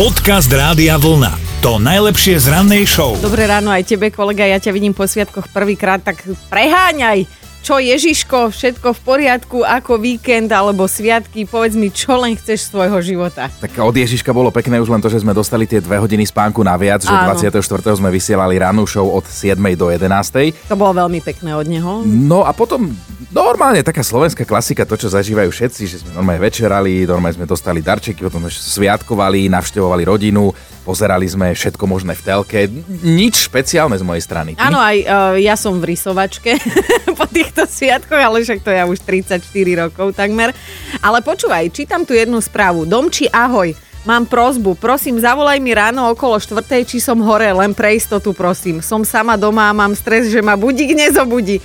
Podcast Rádia Vlna. To najlepšie z rannej show. Dobré ráno aj tebe, kolega, ja ťa vidím po sviatkoch prvýkrát, tak preháňaj. Čo Ježiško, všetko v poriadku, ako víkend alebo sviatky, povedz mi, čo len chceš z svojho života. Tak od Ježiška bolo pekné už len to, že sme dostali tie dve hodiny spánku naviac, že Áno. 24. sme vysielali rannú show od 7. do 11. To bolo veľmi pekné od neho. No a potom normálne taká slovenská klasika, to čo zažívajú všetci, že sme normálne večerali, normálne sme dostali darčeky, potom sme sviatkovali, navštevovali rodinu, pozerali sme všetko možné v telke. Nič špeciálne z mojej strany. Áno, aj uh, ja som v rysovačke po týchto sviatkoch, ale však to ja už 34 rokov takmer. Ale počúvaj, čítam tu jednu správu. Domči, ahoj. Mám prozbu, prosím, zavolaj mi ráno okolo štvrtej, či som hore, len pre istotu, prosím. Som sama doma a mám stres, že ma budík nezobudí.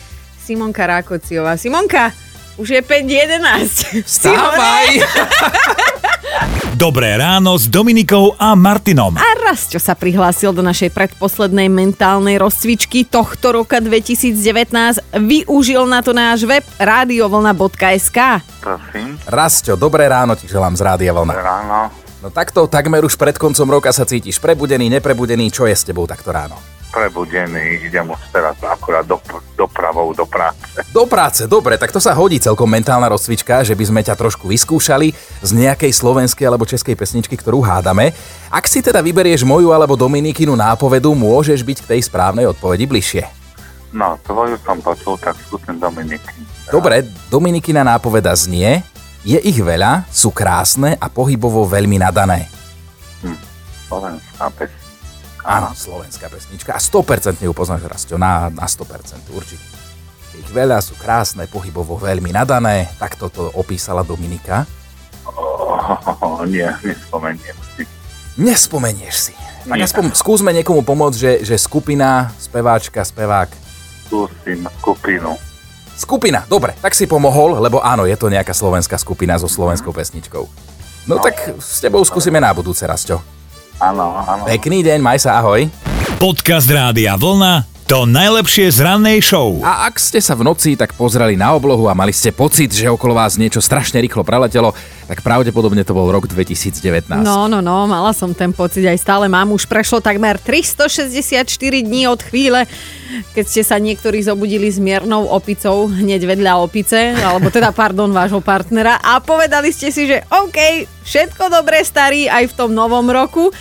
Simonka Rákociová. Simonka, už je 5.11. Si hore? Stávaj! Dobré ráno s Dominikou a Martinom. A Rasťo sa prihlásil do našej predposlednej mentálnej rozcvičky tohto roka 2019. Využil na to náš web radiovlna.sk. Prosím, Rasťo, dobré ráno ti želám z Rádia Vlna. ráno. No takto takmer už pred koncom roka sa cítiš prebudený, neprebudený, čo je s tebou takto ráno? Prebudený, idem už teraz akurát do, dopravou do práce. Do práce, dobre, tak to sa hodí celkom mentálna rozcvička, že by sme ťa trošku vyskúšali z nejakej slovenskej alebo českej pesničky, ktorú hádame. Ak si teda vyberieš moju alebo Dominikinu nápovedu, môžeš byť k tej správnej odpovedi bližšie. No, tvoju som počul, tak skúsim Dominiky. Dobre, Dominikina nápoveda znie, je ich veľa, sú krásne a pohybovo veľmi nadané. Slovenská pesnička. Áno, slovenská pesnička a 100% ju poznáš, Rastio, na, na 100% určite. Ich veľa, sú krásne, pohybovo veľmi nadané, tak toto opísala Dominika. Oh, nie, nespomeniem si. Nespomenieš si. Tak Nie. aspoň skúsme niekomu pomôcť, že, že skupina, speváčka, spevák. Skúsim skupinu. Skupina, dobre, tak si pomohol, lebo áno, je to nejaká slovenská skupina so slovenskou pesničkou. No tak s tebou skúsime na budúce, Rasťo. Áno, áno. Pekný deň, maj sa, ahoj. Podcast Rádia Vlna. To najlepšie z rannej show. A ak ste sa v noci tak pozreli na oblohu a mali ste pocit, že okolo vás niečo strašne rýchlo preletelo, tak pravdepodobne to bol rok 2019. No, no, no, mala som ten pocit, aj stále mám. Už prešlo takmer 364 dní od chvíle, keď ste sa niektorí zobudili s miernou opicou hneď vedľa opice, alebo teda, pardon, vášho partnera a povedali ste si, že OK, všetko dobré starý aj v tom novom roku.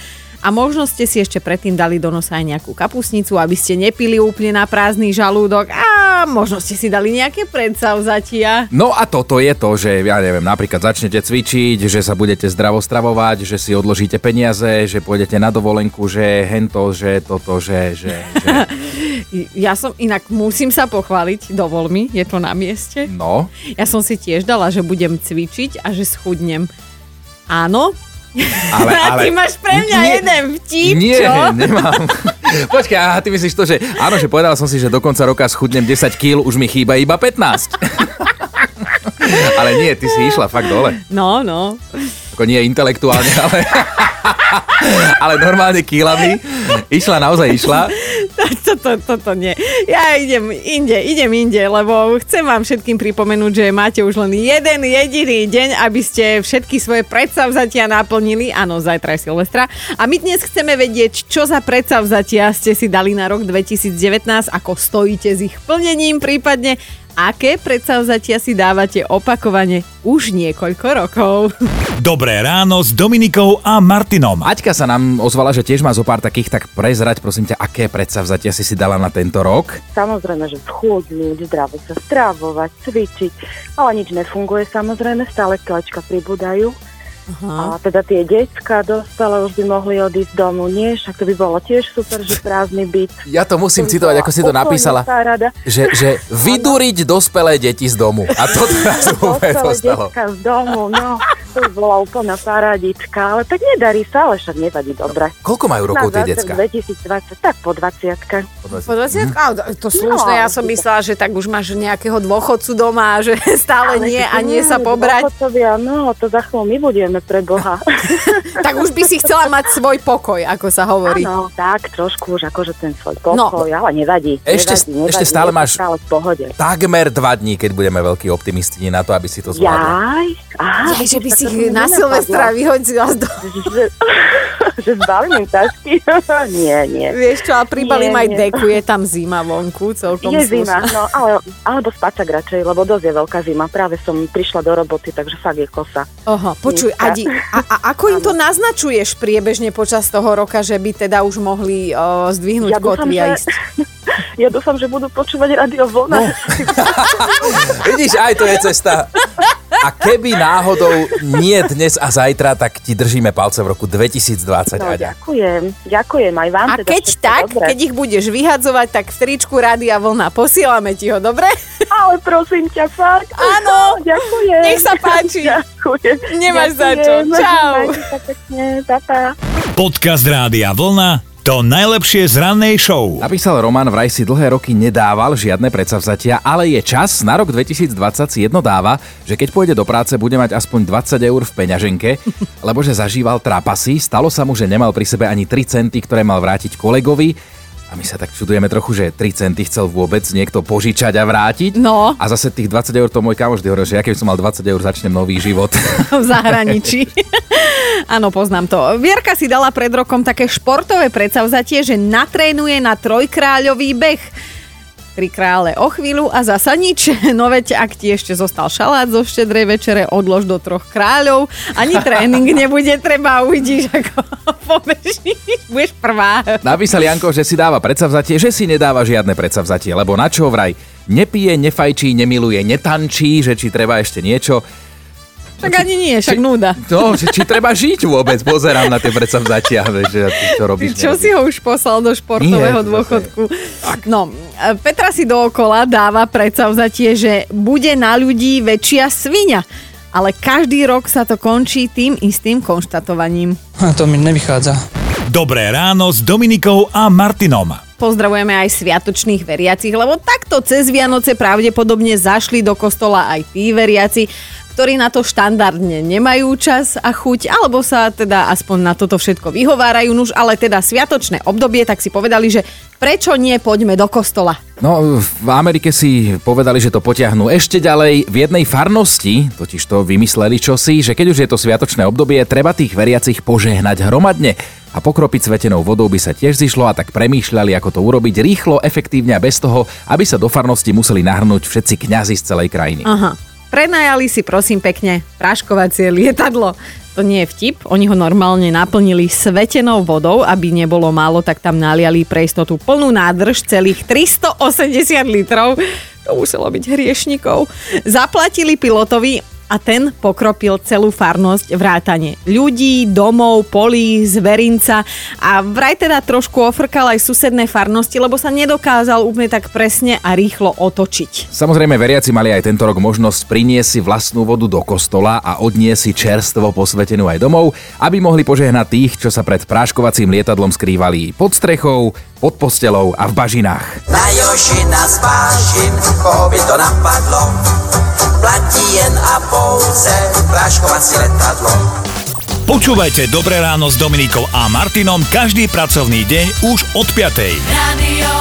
A možno ste si ešte predtým dali do nosa aj nejakú kapusnicu, aby ste nepili úplne na prázdny žalúdok a možno ste si dali nejaké predsavzatia. No a toto je to, že ja neviem, napríklad začnete cvičiť, že sa budete zdravo stravovať, že si odložíte peniaze, že pôjdete na dovolenku, že hento, že toto, že, že, že. Ja som inak musím sa pochváliť, dovol mi, je to na mieste. No, Ja som si tiež dala, že budem cvičiť a že schudnem. Áno, ale, ale... ty máš pre mňa Nie. jeden vtip, Nie, čo? nemám. Počkaj, aha, ty myslíš to, že áno, že povedal som si, že do konca roka schudnem 10 kg, už mi chýba iba 15. ale nie, ty si išla fakt dole. No, no. Ako nie intelektuálne, ale, ale normálne kilami. Išla, naozaj išla. Toto, toto nie. Ja idem inde, idem inde, lebo chcem vám všetkým pripomenúť, že máte už len jeden jediný deň, aby ste všetky svoje predsavzatia naplnili. Áno, zajtra je Silvestra. A my dnes chceme vedieť, čo za predsavzatia ste si dali na rok 2019, ako stojíte s ich plnením, prípadne aké predsavzatia si dávate opakovane už niekoľko rokov. Dobré ráno s Dominikou a Martinom. Aťka sa nám ozvala, že tiež má zo pár takých, tak prezrať prosím ťa, aké predsavzatia si si dala na tento rok? Samozrejme, že schudnúť, zdravo sa stravovať, cvičiť, ale nič nefunguje samozrejme, stále kilečka pribúdajú. A teda tie decka dostala, už by mohli odísť domu, nie? Však to by bolo tiež super, že prázdny byt. Ja to musím citovať, ako si to napísala. rada. Že, že vyduriť dospelé deti z domu. A to teraz úplne dostalo. z domu, no, to by bola úplná paradička, ale tak nedarí sa, ale však nevadí dobre. Koľko majú rokov tie decka? 2020, tak po 20 Po 20? Mm. To slušné, ja som myslela, že tak už máš nejakého dôchodcu doma, že stále nie a nie sa pobrať. No, to za chvíľu my budeme pre Boha. Tak už by si chcela mať svoj pokoj, ako sa hovorí. Áno, tak, trošku už akože ten svoj pokoj, ale nevadí. Ešte- nevadí, nevadí, ešte stále máš- Stále v pohode. Takmer dva dní, keď budeme veľkí optimisti na to, aby si to zvládla. Jaj, aha. Aj, že by si ich na. Silvestra vyhodila z domu. Že- zbalím im tašky. nie, nie. Vieš čo, a pribalím Nie, aj nie. deku, je tam zima vonku, celkom Je zima, slušná. no ale, alebo spacak radšej, lebo dosť je veľká zima. Práve som prišla do roboty, takže fakt je kosa. Oho, počuj. Adi, a, a ako im to naznačuješ priebežne počas toho roka, že by teda už mohli o, zdvihnúť Ja kotvy a ísť? Ja dúfam, že budú počúvať Radio Vlna. No. Vidíš, aj to je cesta. A keby náhodou nie dnes a zajtra, tak ti držíme palce v roku 2020, No, Aďa. ďakujem, ďakujem aj vám. A teda keď tak, dobré. keď ich budeš vyhadzovať, tak v tričku Rádia Vlna posielame ti ho, dobre? Ale prosím ťa, fakt. Áno. Ďakujem. Nech sa páči. Ďakujem. Nemáš za čo. Ďakujem. Čau. Pekne. Podcast Rádia Vlna to najlepšie z rannej show. Napísal Roman, vraj si dlhé roky nedával žiadne predsavzatia, ale je čas, na rok 2020 si jedno dáva, že keď pôjde do práce, bude mať aspoň 20 eur v peňaženke, lebo že zažíval trapasy, stalo sa mu, že nemal pri sebe ani 3 centy, ktoré mal vrátiť kolegovi. A my sa tak čudujeme trochu, že 3 centy chcel vôbec niekto požičať a vrátiť. No. A zase tých 20 eur to môj kamoš vždy hovoril, že ja keby som mal 20 eur, začnem nový život. v zahraničí. Áno, poznám to. Vierka si dala pred rokom také športové predsavzatie, že natrénuje na trojkráľový beh. Tri krále o chvíľu a zasa nič. No veď, ak ti ešte zostal šalát zo štedrej večere, odlož do troch kráľov. Ani tréning nebude treba, uvidíš, ako pobežíš. Budeš prvá. Napísal Janko, že si dáva predsavzatie, že si nedáva žiadne predsavzatie, lebo na čo vraj nepije, nefajčí, nemiluje, netančí, že či treba ešte niečo. Tak ani nie, však núda. No, že či treba žiť vôbec, pozerám na tie predsavzatia, vieš, že ty čo Ty robíš. čo si ho už poslal do športového Nie, dôchodku? No, e, Petra si dookola dáva predsavzatie, že bude na ľudí väčšia svinia. Ale každý rok sa to končí tým istým konštatovaním. A to mi nevychádza. Dobré ráno s Dominikou a Martinom. Pozdravujeme aj sviatočných veriacich, lebo takto cez Vianoce pravdepodobne zašli do kostola aj tí veriaci, ktorí na to štandardne nemajú čas a chuť, alebo sa teda aspoň na toto všetko vyhovárajú, nuž, ale teda sviatočné obdobie, tak si povedali, že prečo nie poďme do kostola. No, v Amerike si povedali, že to potiahnú ešte ďalej. V jednej farnosti totiž to vymysleli čosi, že keď už je to sviatočné obdobie, treba tých veriacich požehnať hromadne. A pokropiť svetenou vodou by sa tiež zišlo a tak premýšľali, ako to urobiť rýchlo, efektívne a bez toho, aby sa do farnosti museli nahrnúť všetci kňazi z celej krajiny. Aha. Prenajali si prosím pekne práškovacie lietadlo. To nie je vtip, oni ho normálne naplnili svetenou vodou, aby nebolo málo, tak tam naliali pre istotu plnú nádrž celých 380 litrov. To muselo byť hriešnikov. Zaplatili pilotovi a ten pokropil celú farnosť vrátane ľudí, domov, polí, zverinca a vraj teda trošku ofrkal aj susedné farnosti, lebo sa nedokázal úplne tak presne a rýchlo otočiť. Samozrejme, veriaci mali aj tento rok možnosť priniesť si vlastnú vodu do kostola a odniesť si čerstvo posvetenú aj domov, aby mohli požehnať tých, čo sa pred práškovacím lietadlom skrývali pod strechou, pod postelou a v bažinách. Na Jošina z Vážin, koho by to napadlo, platí jen a pouze práškovací letadlo. Počúvajte Dobré ráno s Dominikou a Martinom každý pracovný deň už od 5. Radio.